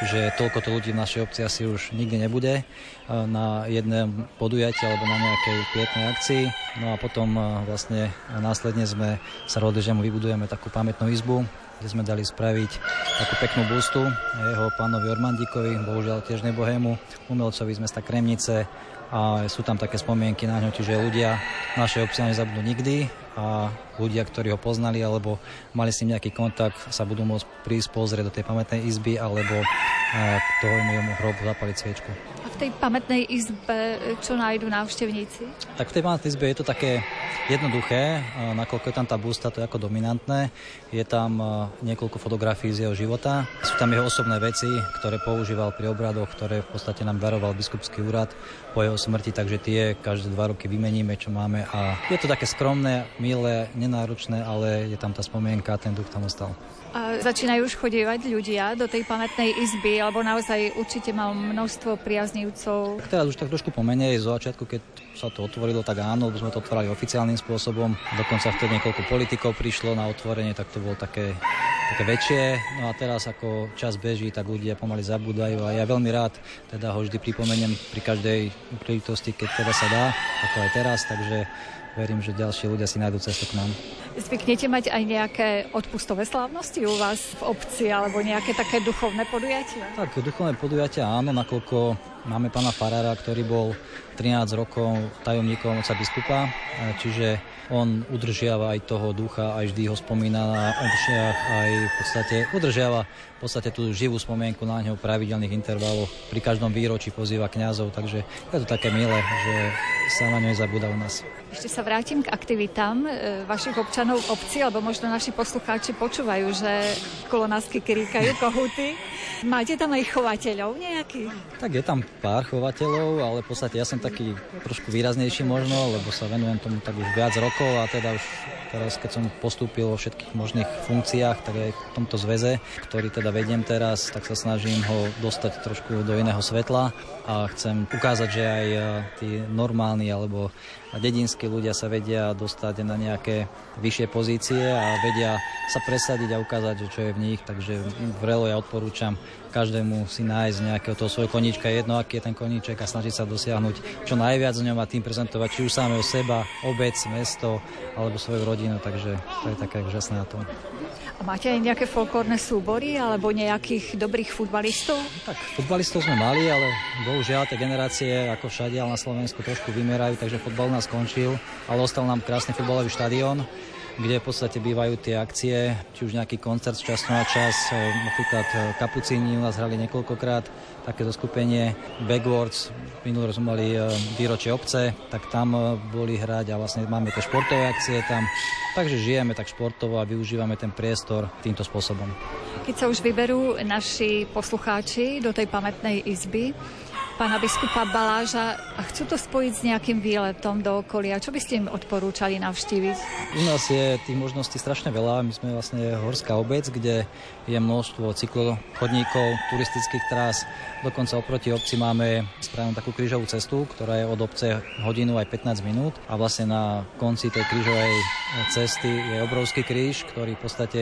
čiže toľko to ľudí v našej obci asi už nikdy nebude na jednom podujatí alebo na nejakej pietnej akcii. No a potom vlastne následne sme sa rozhodli, že mu vybudujeme takú pamätnú izbu, kde sme dali spraviť takú peknú bustu jeho pánovi Ormandíkovi, bohužiaľ tiež nebohému, umelcovi z mesta Kremnice a sú tam také spomienky na ňo, čiže ľudia našej obci nezabudnú nikdy a ľudia, ktorí ho poznali alebo mali s ním nejaký kontakt, sa budú môcť prísť pozrieť do tej pamätnej izby alebo k tomu hrobu zapaliť sviečku. V tej pamätnej izbe čo nájdú návštevníci? Tak v tej pamätnej izbe je to také jednoduché, nakoľko je tam tá busta, to je ako dominantné. Je tam niekoľko fotografií z jeho života. Sú tam jeho osobné veci, ktoré používal pri obradoch, ktoré v podstate nám daroval biskupský úrad po jeho smrti, takže tie každé dva roky vymeníme, čo máme. A je to také skromné, milé, nenáročné, ale je tam tá spomienka, ten duch tam ostal. A začínajú už chodievať ľudia do tej pamätnej izby, alebo naozaj určite mám množstvo priaznívcov? Teraz už tak trošku pomenej, zo začiatku, keď sa to otvorilo, tak áno, sme to otvorili oficiálnym spôsobom. Dokonca vtedy niekoľko politikov prišlo na otvorenie, tak to bolo také, také väčšie. No a teraz ako čas beží, tak ľudia pomaly zabúdajú a ja veľmi rád teda ho vždy pripomeniem pri každej príležitosti, keď teda sa dá, ako aj teraz, takže verím, že ďalší ľudia si nájdú cestu k nám. Zvyknete mať aj nejaké odpustové slávnosti u vás v obci alebo nejaké také duchovné podujatia? Tak, duchovné podujatia áno, nakoľko máme pána Farára, ktorý bol 13 rokov tajomníkom oca biskupa, čiže on udržiava aj toho ducha, aj vždy ho spomína na omšiach, aj v podstate udržiava podstate tú živú spomienku na neho v pravidelných intervaloch. Pri každom výročí pozýva kňazov, takže je to také milé, že sa na ňo nezabúda u nás. Ešte sa vrátim k aktivitám e, vašich občanov obci, lebo možno naši poslucháči počúvajú, že kolonásky kríkajú kohuty. Máte tam aj chovateľov nejakých? Tak je tam pár chovateľov, ale v podstate ja som taký trošku výraznejší možno, lebo sa venujem tomu tak už viac rokov a teda už teraz, keď som postúpil vo všetkých možných funkciách, tak aj v tomto zväze, ktorý teda vediem teraz, tak sa snažím ho dostať trošku do iného svetla a chcem ukázať, že aj e, tí normálni alebo dedinskí ľudia sa vedia dostať na nejaké vyššie pozície a vedia sa presadiť a ukázať, že čo je v nich. Takže vrelo ja odporúčam každému si nájsť nejakého toho svojho koníčka, jedno aký je ten koníček a snažiť sa dosiahnuť čo najviac z ňom a tým prezentovať či už samého seba, obec, mesto alebo svoju rodinu, takže to je také úžasné na tom. A máte aj nejaké folklórne súbory alebo nejakých dobrých futbalistov? Tak, futbalistov sme mali, ale bohužiaľ tie generácie ako všade, ale na Slovensku trošku vymierajú, takže futbal nás skončil, ale ostal nám krásny futbalový štadión kde v podstate bývajú tie akcie, či už nejaký koncert z času na čas, e, napríklad e, Kapucíni u nás hrali niekoľkokrát, také zoskupenie Backwards, minulý sme mali e, výročie obce, tak tam boli hrať a vlastne máme tie športové akcie tam, takže žijeme tak športovo a využívame ten priestor týmto spôsobom. Keď sa už vyberú naši poslucháči do tej pamätnej izby, pána biskupa Baláža a chcú to spojiť s nejakým výletom do okolia. Čo by ste im odporúčali navštíviť? U nás je tých možností strašne veľa. My sme vlastne horská obec, kde je množstvo cyklochodníkov, turistických trás. Dokonca oproti obci máme správnu takú krížovú cestu, ktorá je od obce hodinu aj 15 minút a vlastne na konci tej krížovej cesty je obrovský kríž, ktorý v podstate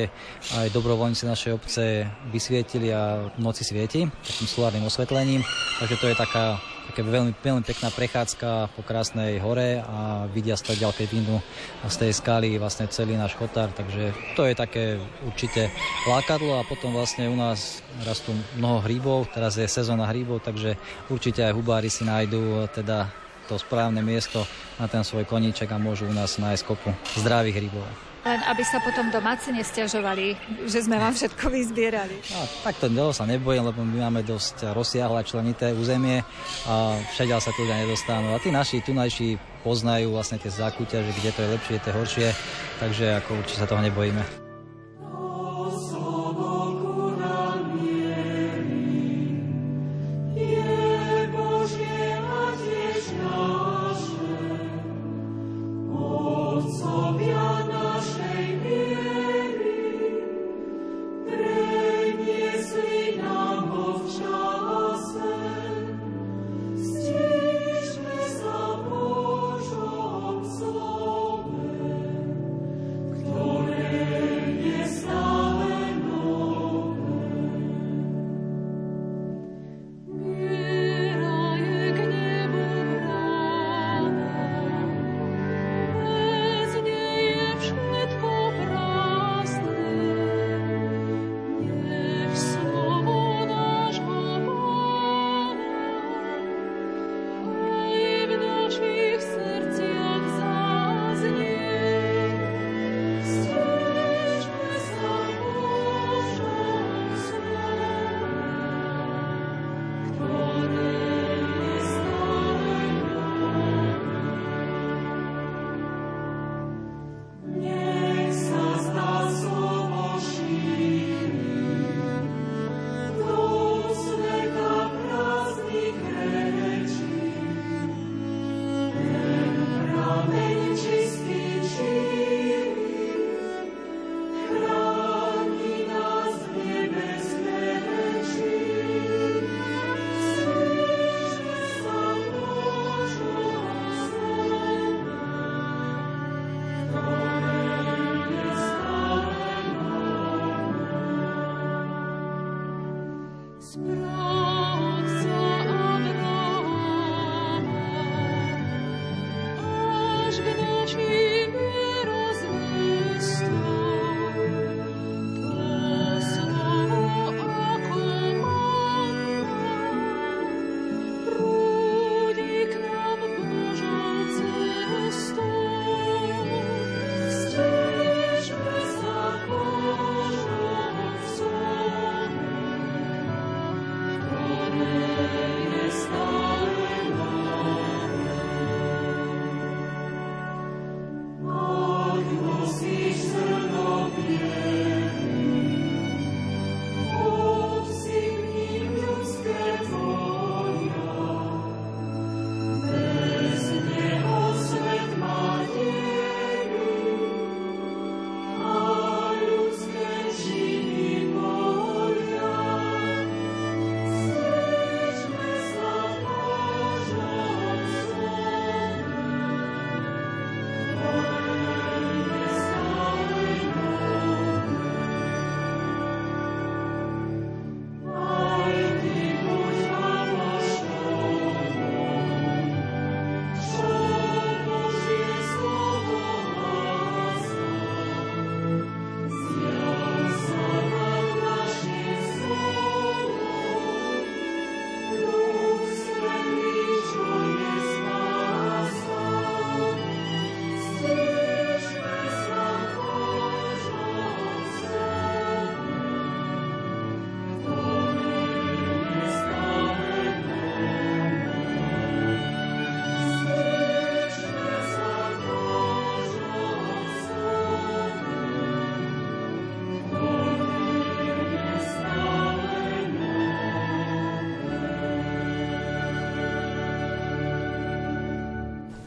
aj dobrovoľníci našej obce vysvietili a v noci svieti takým solárnym osvetlením. Takže to je taká také veľmi, veľmi pekná prechádzka po krásnej hore a vidia z toho ďalkej vínu z tej skaly vlastne celý náš chotár, takže to je také určite lákadlo a potom vlastne u nás rastú mnoho hríbov, teraz je sezóna hríbov, takže určite aj hubári si nájdú teda to správne miesto na ten svoj koníček a môžu u nás nájsť kopu zdravých hríbov. Len aby sa potom domáci nestiažovali, že sme vám všetko vyzbierali. No, takto dlho sa nebojím, lebo my máme dosť rozsiahle členité územie a všade sa tu ľudia nedostanú. A tí naši tunajší poznajú vlastne tie zákutia, že kde to je lepšie, to je horšie, takže ako určite sa toho nebojíme.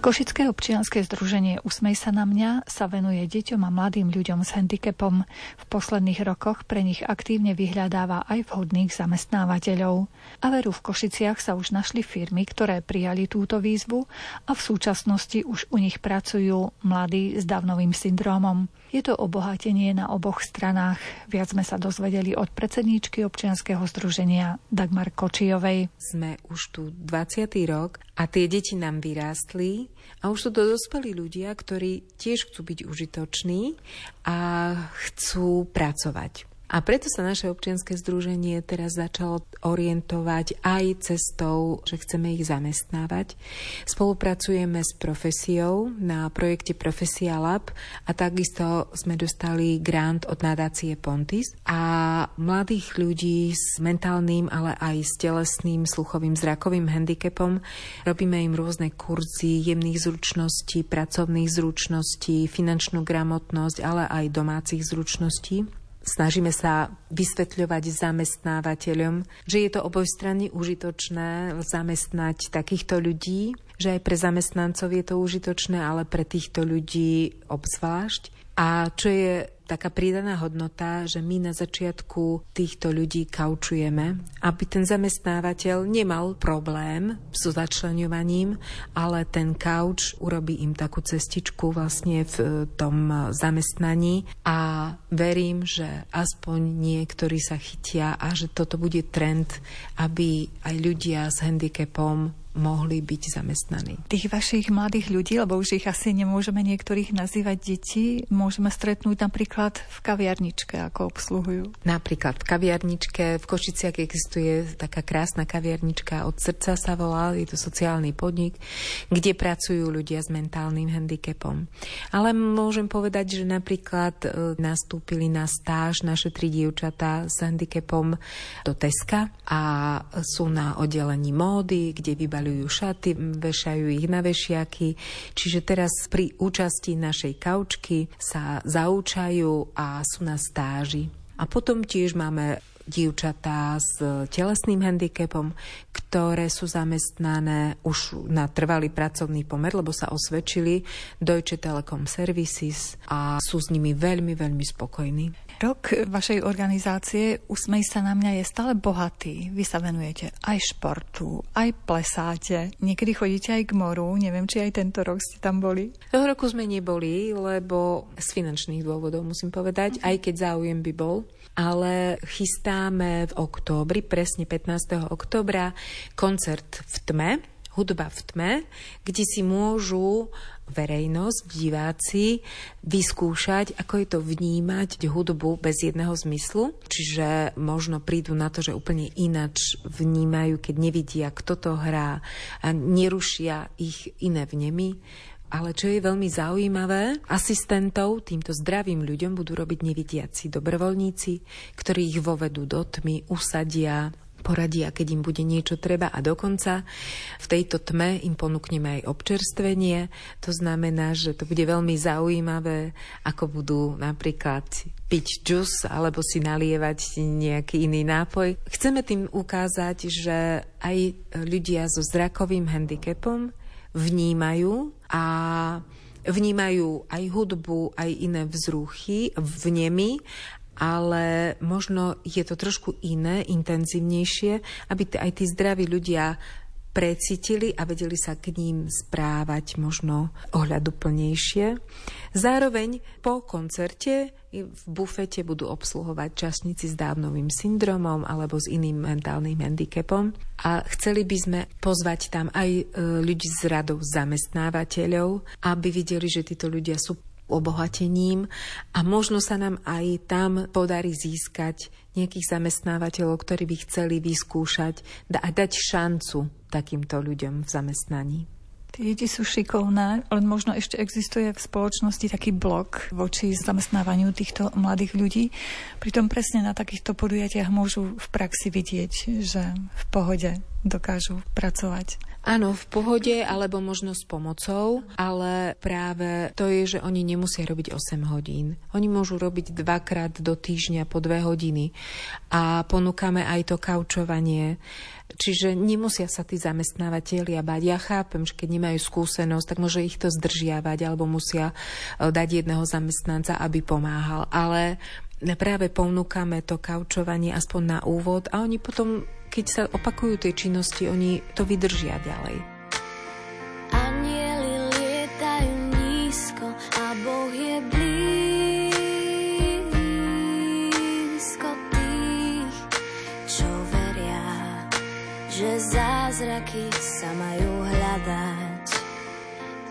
Košické občianske združenie Usmej sa na mňa sa venuje deťom a mladým ľuďom s handicapom. V posledných rokoch pre nich aktívne vyhľadáva aj vhodných zamestnávateľov. A veru v Košiciach sa už našli firmy, ktoré prijali túto výzvu a v súčasnosti už u nich pracujú mladí s davnovým syndrómom. Je to obohatenie na oboch stranách. Viac sme sa dozvedeli od predsedníčky občianskeho združenia Dagmar Kočijovej. Sme už tu 20. rok a tie deti nám vyrástli a už sú to dospelí ľudia, ktorí tiež chcú byť užitoční a chcú pracovať. A preto sa naše občianske združenie teraz začalo orientovať aj cestou, že chceme ich zamestnávať. Spolupracujeme s profesiou na projekte Profesia Lab a takisto sme dostali grant od nadácie Pontis a mladých ľudí s mentálnym, ale aj s telesným, sluchovým, zrakovým handicapom robíme im rôzne kurzy jemných zručností, pracovných zručností, finančnú gramotnosť, ale aj domácich zručností. Snažíme sa vysvetľovať zamestnávateľom, že je to obojstranne užitočné zamestnať takýchto ľudí, že aj pre zamestnancov je to užitočné, ale pre týchto ľudí obzvlášť. A čo je taká pridaná hodnota, že my na začiatku týchto ľudí kaučujeme, aby ten zamestnávateľ nemal problém so začlenovaním, ale ten kauč urobí im takú cestičku vlastne v tom zamestnaní. A verím, že aspoň niektorí sa chytia a že toto bude trend, aby aj ľudia s handicapom mohli byť zamestnaní. Tých vašich mladých ľudí, lebo už ich asi nemôžeme niektorých nazývať deti, môžeme stretnúť napríklad v kaviarničke, ako obsluhujú. Napríklad v kaviarničke, v Košiciach existuje taká krásna kaviarnička od srdca sa volá, je to sociálny podnik, kde pracujú ľudia s mentálnym handicapom. Ale môžem povedať, že napríklad e, nastúpili na stáž naše tri dievčatá s handicapom do Teska a sú na oddelení módy, kde vybali maľujú šaty, vešajú ich na vešiaky. Čiže teraz pri účasti našej kaučky sa zaúčajú a sú na stáži. A potom tiež máme dievčatá s telesným handicapom, ktoré sú zamestnané už na trvalý pracovný pomer, lebo sa osvedčili Deutsche Telekom Services a sú s nimi veľmi, veľmi spokojní. Rok vašej organizácie Usmej sa na mňa je stále bohatý. Vy sa venujete aj športu, aj plesáte. Niekedy chodíte aj k moru. Neviem, či aj tento rok ste tam boli. Toho roku sme neboli, lebo z finančných dôvodov musím povedať, aj keď záujem by bol. Ale chystáme v októbri, presne 15. októbra, koncert v tme, hudba v tme, kde si môžu verejnosť, diváci vyskúšať, ako je to vnímať hudbu bez jedného zmyslu. Čiže možno prídu na to, že úplne inač vnímajú, keď nevidia, kto to hrá a nerušia ich iné vnemy. Ale čo je veľmi zaujímavé, asistentov týmto zdravým ľuďom budú robiť nevidiaci dobrovoľníci, ktorí ich vovedú do tmy, usadia, poradia, keď im bude niečo treba a dokonca v tejto tme im ponúkneme aj občerstvenie. To znamená, že to bude veľmi zaujímavé, ako budú napríklad piť džus alebo si nalievať nejaký iný nápoj. Chceme tým ukázať, že aj ľudia so zrakovým handicapom vnímajú a vnímajú aj hudbu, aj iné vzruchy, vnemy ale možno je to trošku iné, intenzívnejšie, aby aj tí zdraví ľudia precítili a vedeli sa k ním správať možno ohľaduplnejšie. Zároveň po koncerte v bufete budú obsluhovať časníci s dávnovým syndromom alebo s iným mentálnym handicapom a chceli by sme pozvať tam aj e, ľudí z radov zamestnávateľov, aby videli, že títo ľudia sú obohatením a možno sa nám aj tam podarí získať nejakých zamestnávateľov, ktorí by chceli vyskúšať a dať šancu takýmto ľuďom v zamestnaní. Tie deti sú šikovné, ale možno ešte existuje v spoločnosti taký blok voči zamestnávaniu týchto mladých ľudí. Pritom presne na takýchto podujatiach môžu v praxi vidieť, že v pohode dokážu pracovať. Áno, v pohode alebo možno s pomocou, ale práve to je, že oni nemusia robiť 8 hodín. Oni môžu robiť dvakrát do týždňa po dve hodiny a ponúkame aj to kaučovanie. Čiže nemusia sa tí zamestnávateľia bať. Ja chápem, že keď nemajú skúsenosť, tak môže ich to zdržiavať alebo musia e, dať jedného zamestnanca, aby pomáhal. Ale práve ponúkame to kaučovanie aspoň na úvod a oni potom keď sa opakujú tie činnosti, oni to vydržia ďalej. Anieli lietajú nízko a Boh je blízko tých, čo veria, že zázraky sa majú hľadať.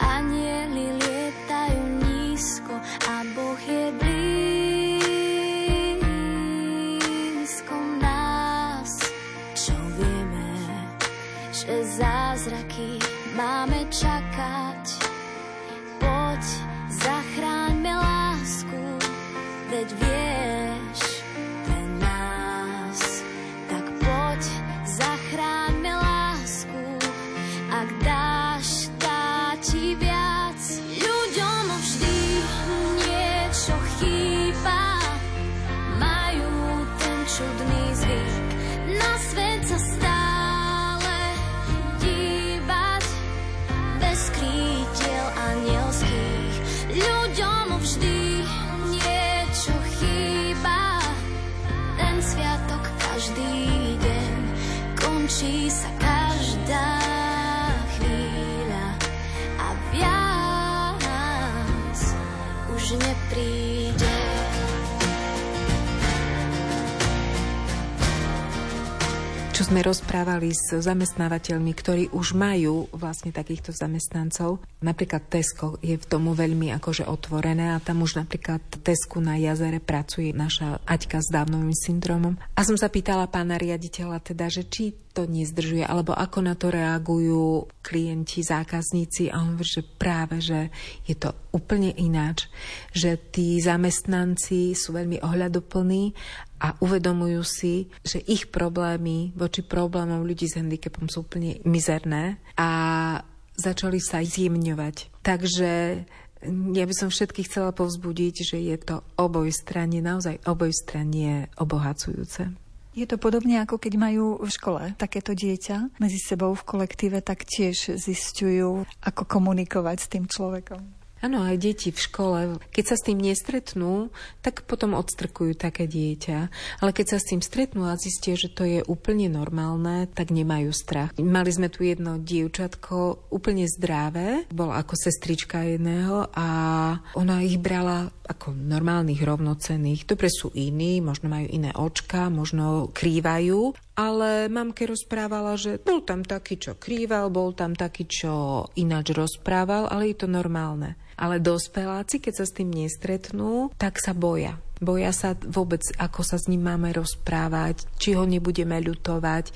Anieli lietajú nízko a Boh je blízko zázraky máme čakať. Poď, zachráňme lásku, veď vieš, Čo sme rozprávali s zamestnávateľmi, ktorí už majú vlastne takýchto zamestnancov. Napríklad Tesco je v tomu veľmi akože otvorené a tam už napríklad Tesku na jazere pracuje naša Aťka s dávnovým syndromom. A som sa pýtala pána riaditeľa teda, že či to nezdržuje, alebo ako na to reagujú klienti, zákazníci a on že práve, že je to úplne ináč, že tí zamestnanci sú veľmi ohľadoplní a uvedomujú si, že ich problémy voči problémom ľudí s handicapom sú úplne mizerné a začali sa zjemňovať. Takže ja by som všetkých chcela povzbudiť, že je to oboj strane, naozaj oboj strane obohacujúce. Je to podobne ako keď majú v škole takéto dieťa medzi sebou v kolektíve, tak tiež zistujú, ako komunikovať s tým človekom. Áno, aj deti v škole, keď sa s tým nestretnú, tak potom odstrkujú také dieťa. Ale keď sa s tým stretnú a zistia, že to je úplne normálne, tak nemajú strach. Mali sme tu jedno dievčatko, úplne zdravé, bola ako sestrička jedného a ona ich brala ako normálnych rovnocených. Dobre sú iní, možno majú iné očka, možno krývajú, ale mamke rozprávala, že bol tam taký, čo krýval, bol tam taký, čo ináč rozprával, ale je to normálne. Ale dospeláci, keď sa s tým nestretnú, tak sa boja. Boja sa vôbec, ako sa s ním máme rozprávať, či ho nebudeme ľutovať.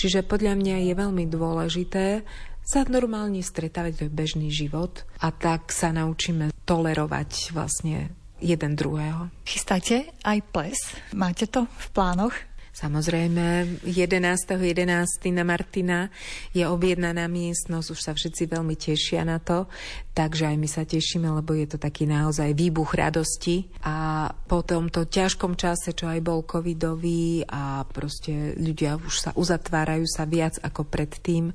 Čiže podľa mňa je veľmi dôležité sa normálne stretávať, to je bežný život a tak sa naučíme tolerovať vlastne jeden druhého. Chystáte aj ples? Máte to v plánoch? Samozrejme, 11.11. 11. na Martina je objednaná miestnosť, už sa všetci veľmi tešia na to, takže aj my sa tešíme, lebo je to taký naozaj výbuch radosti a po tomto ťažkom čase, čo aj bol covidový a proste ľudia už sa uzatvárajú sa viac ako predtým,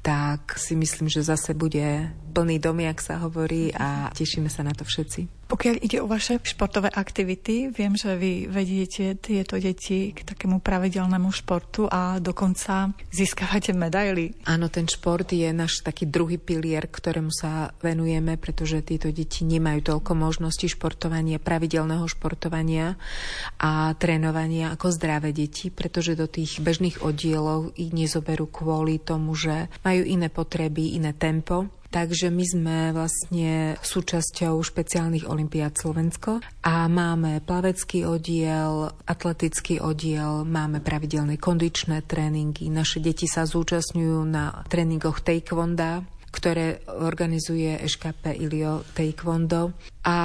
tak si myslím, že zase bude plný dom, jak sa hovorí a tešíme sa na to všetci. Pokiaľ ide o vaše športové aktivity, viem, že vy vediete tieto deti k takému pravidelnému športu a dokonca získavate medaily. Áno, ten šport je náš taký druhý pilier, ktorému sa venujeme, pretože tieto deti nemajú toľko možností športovania, pravidelného športovania a trénovania ako zdravé deti, pretože do tých bežných oddielov ich nezoberú kvôli tomu, že majú iné potreby, iné tempo Takže my sme vlastne súčasťou špeciálnych olimpiád Slovensko a máme plavecký oddiel, atletický oddiel, máme pravidelné kondičné tréningy. Naše deti sa zúčastňujú na tréningoch taekwonda, ktoré organizuje EŠKP Ilio Taekwondo. A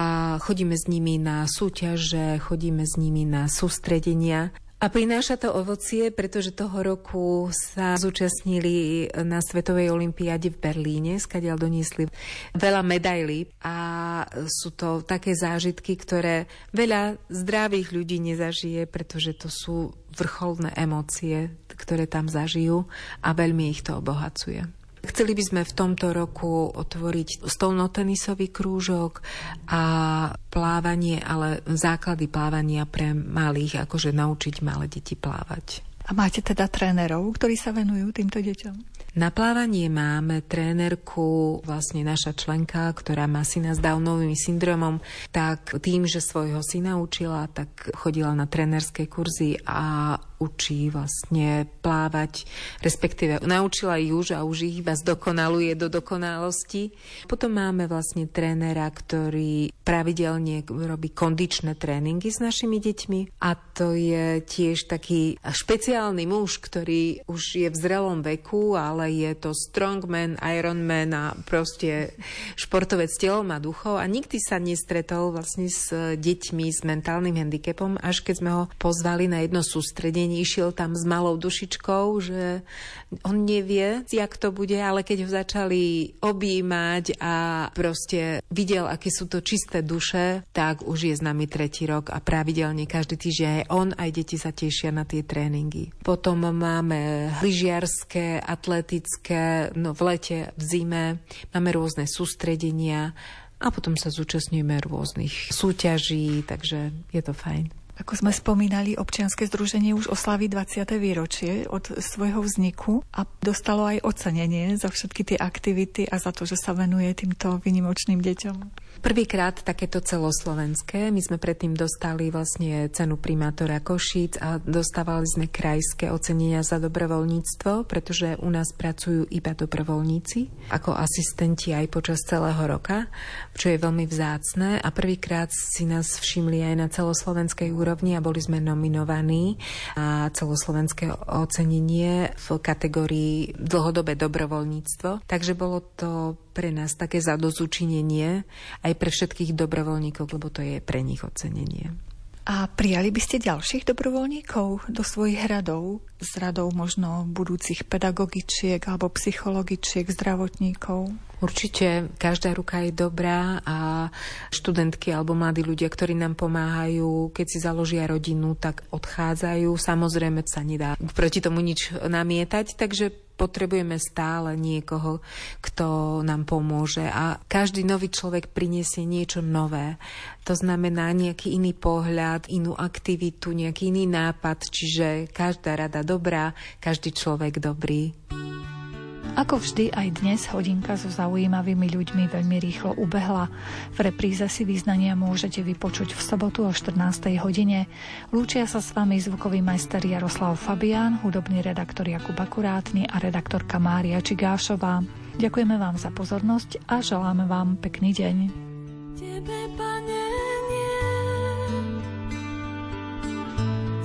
chodíme s nimi na súťaže, chodíme s nimi na sústredenia a prináša to ovocie, pretože toho roku sa zúčastnili na Svetovej olimpiáde v Berlíne, skadiaľ doniesli veľa medailí a sú to také zážitky, ktoré veľa zdravých ľudí nezažije, pretože to sú vrcholné emócie, ktoré tam zažijú a veľmi ich to obohacuje. Chceli by sme v tomto roku otvoriť stolnotenisový krúžok a plávanie, ale základy plávania pre malých, akože naučiť malé deti plávať. A máte teda trénerov, ktorí sa venujú týmto deťom? Na plávanie máme trénerku, vlastne naša členka, ktorá má syna s Downovým syndromom, tak tým, že svojho syna učila, tak chodila na trénerské kurzy a učí vlastne plávať, respektíve naučila už a už ich iba zdokonaluje do dokonalosti. Potom máme vlastne trénera, ktorý pravidelne robí kondičné tréningy s našimi deťmi a to je tiež taký špeciálny muž, ktorý už je v zrelom veku, ale je to strongman, ironman a proste športovec telom a duchou a nikdy sa nestretol vlastne s deťmi s mentálnym handicapom, až keď sme ho pozvali na jedno sústredenie, išiel tam s malou dušičkou, že on nevie, jak to bude, ale keď ho začali objímať a proste videl, aké sú to čisté duše, tak už je s nami tretí rok a pravidelne každý týždeň aj on, aj deti sa tešia na tie tréningy. Potom máme lyžiarské, atletické, no v lete, v zime, máme rôzne sústredenia a potom sa zúčastňujeme rôznych súťaží, takže je to fajn. Ako sme spomínali, občianske združenie už oslaví 20. výročie od svojho vzniku a dostalo aj ocenenie za všetky tie aktivity a za to, že sa venuje týmto vynimočným deťom. Prvýkrát takéto celoslovenské. My sme predtým dostali vlastne cenu primátora Košíc a dostávali sme krajské ocenenia za dobrovoľníctvo, pretože u nás pracujú iba dobrovoľníci ako asistenti aj počas celého roka, čo je veľmi vzácne a prvýkrát si nás všimli aj na celoslovenskej úrovni a boli sme nominovaní a celoslovenské ocenenie v kategórii dlhodobé dobrovoľníctvo. Takže bolo to pre nás také zadozučinenie aj pre všetkých dobrovoľníkov, lebo to je pre nich ocenenie. A prijali by ste ďalších dobrovoľníkov do svojich radov? Z radov možno budúcich pedagogičiek alebo psychologičiek, zdravotníkov? Určite každá ruka je dobrá a študentky alebo mladí ľudia, ktorí nám pomáhajú, keď si založia rodinu, tak odchádzajú. Samozrejme sa nedá proti tomu nič namietať, takže potrebujeme stále niekoho, kto nám pomôže a každý nový človek priniesie niečo nové. To znamená nejaký iný pohľad, inú aktivitu, nejaký iný nápad, čiže každá rada dobrá, každý človek dobrý. Ako vždy aj dnes hodinka so zaujímavými ľuďmi veľmi rýchlo ubehla. V repríze si význania môžete vypočuť v sobotu o 14. hodine. Lúčia sa s vami zvukový majster Jaroslav Fabián, hudobný redaktor Jakub Akurátny a redaktorka Mária Čigášová. Ďakujeme vám za pozornosť a želáme vám pekný deň. Tebe, pane,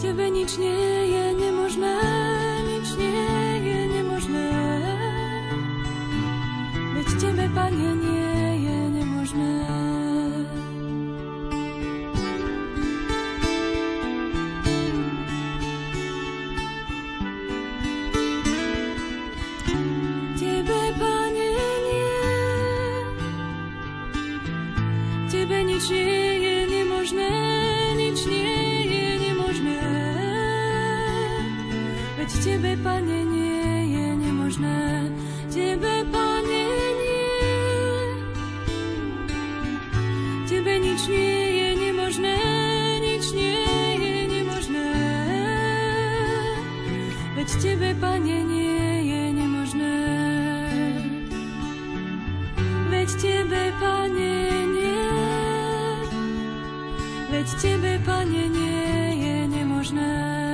Tebe nič nie je nemožné, nič nie je nemožné. Tebe, Pane, nie Veď Tebe, Pane, nie je nemožné. Tebe, Pane, nič nie je nemožné, nič nie je nemožné. Veď Tebe, Pane, nie je nemožné. Veď Tebe, Pane, nie. Veď Tebe, Pane, nie je nemožné.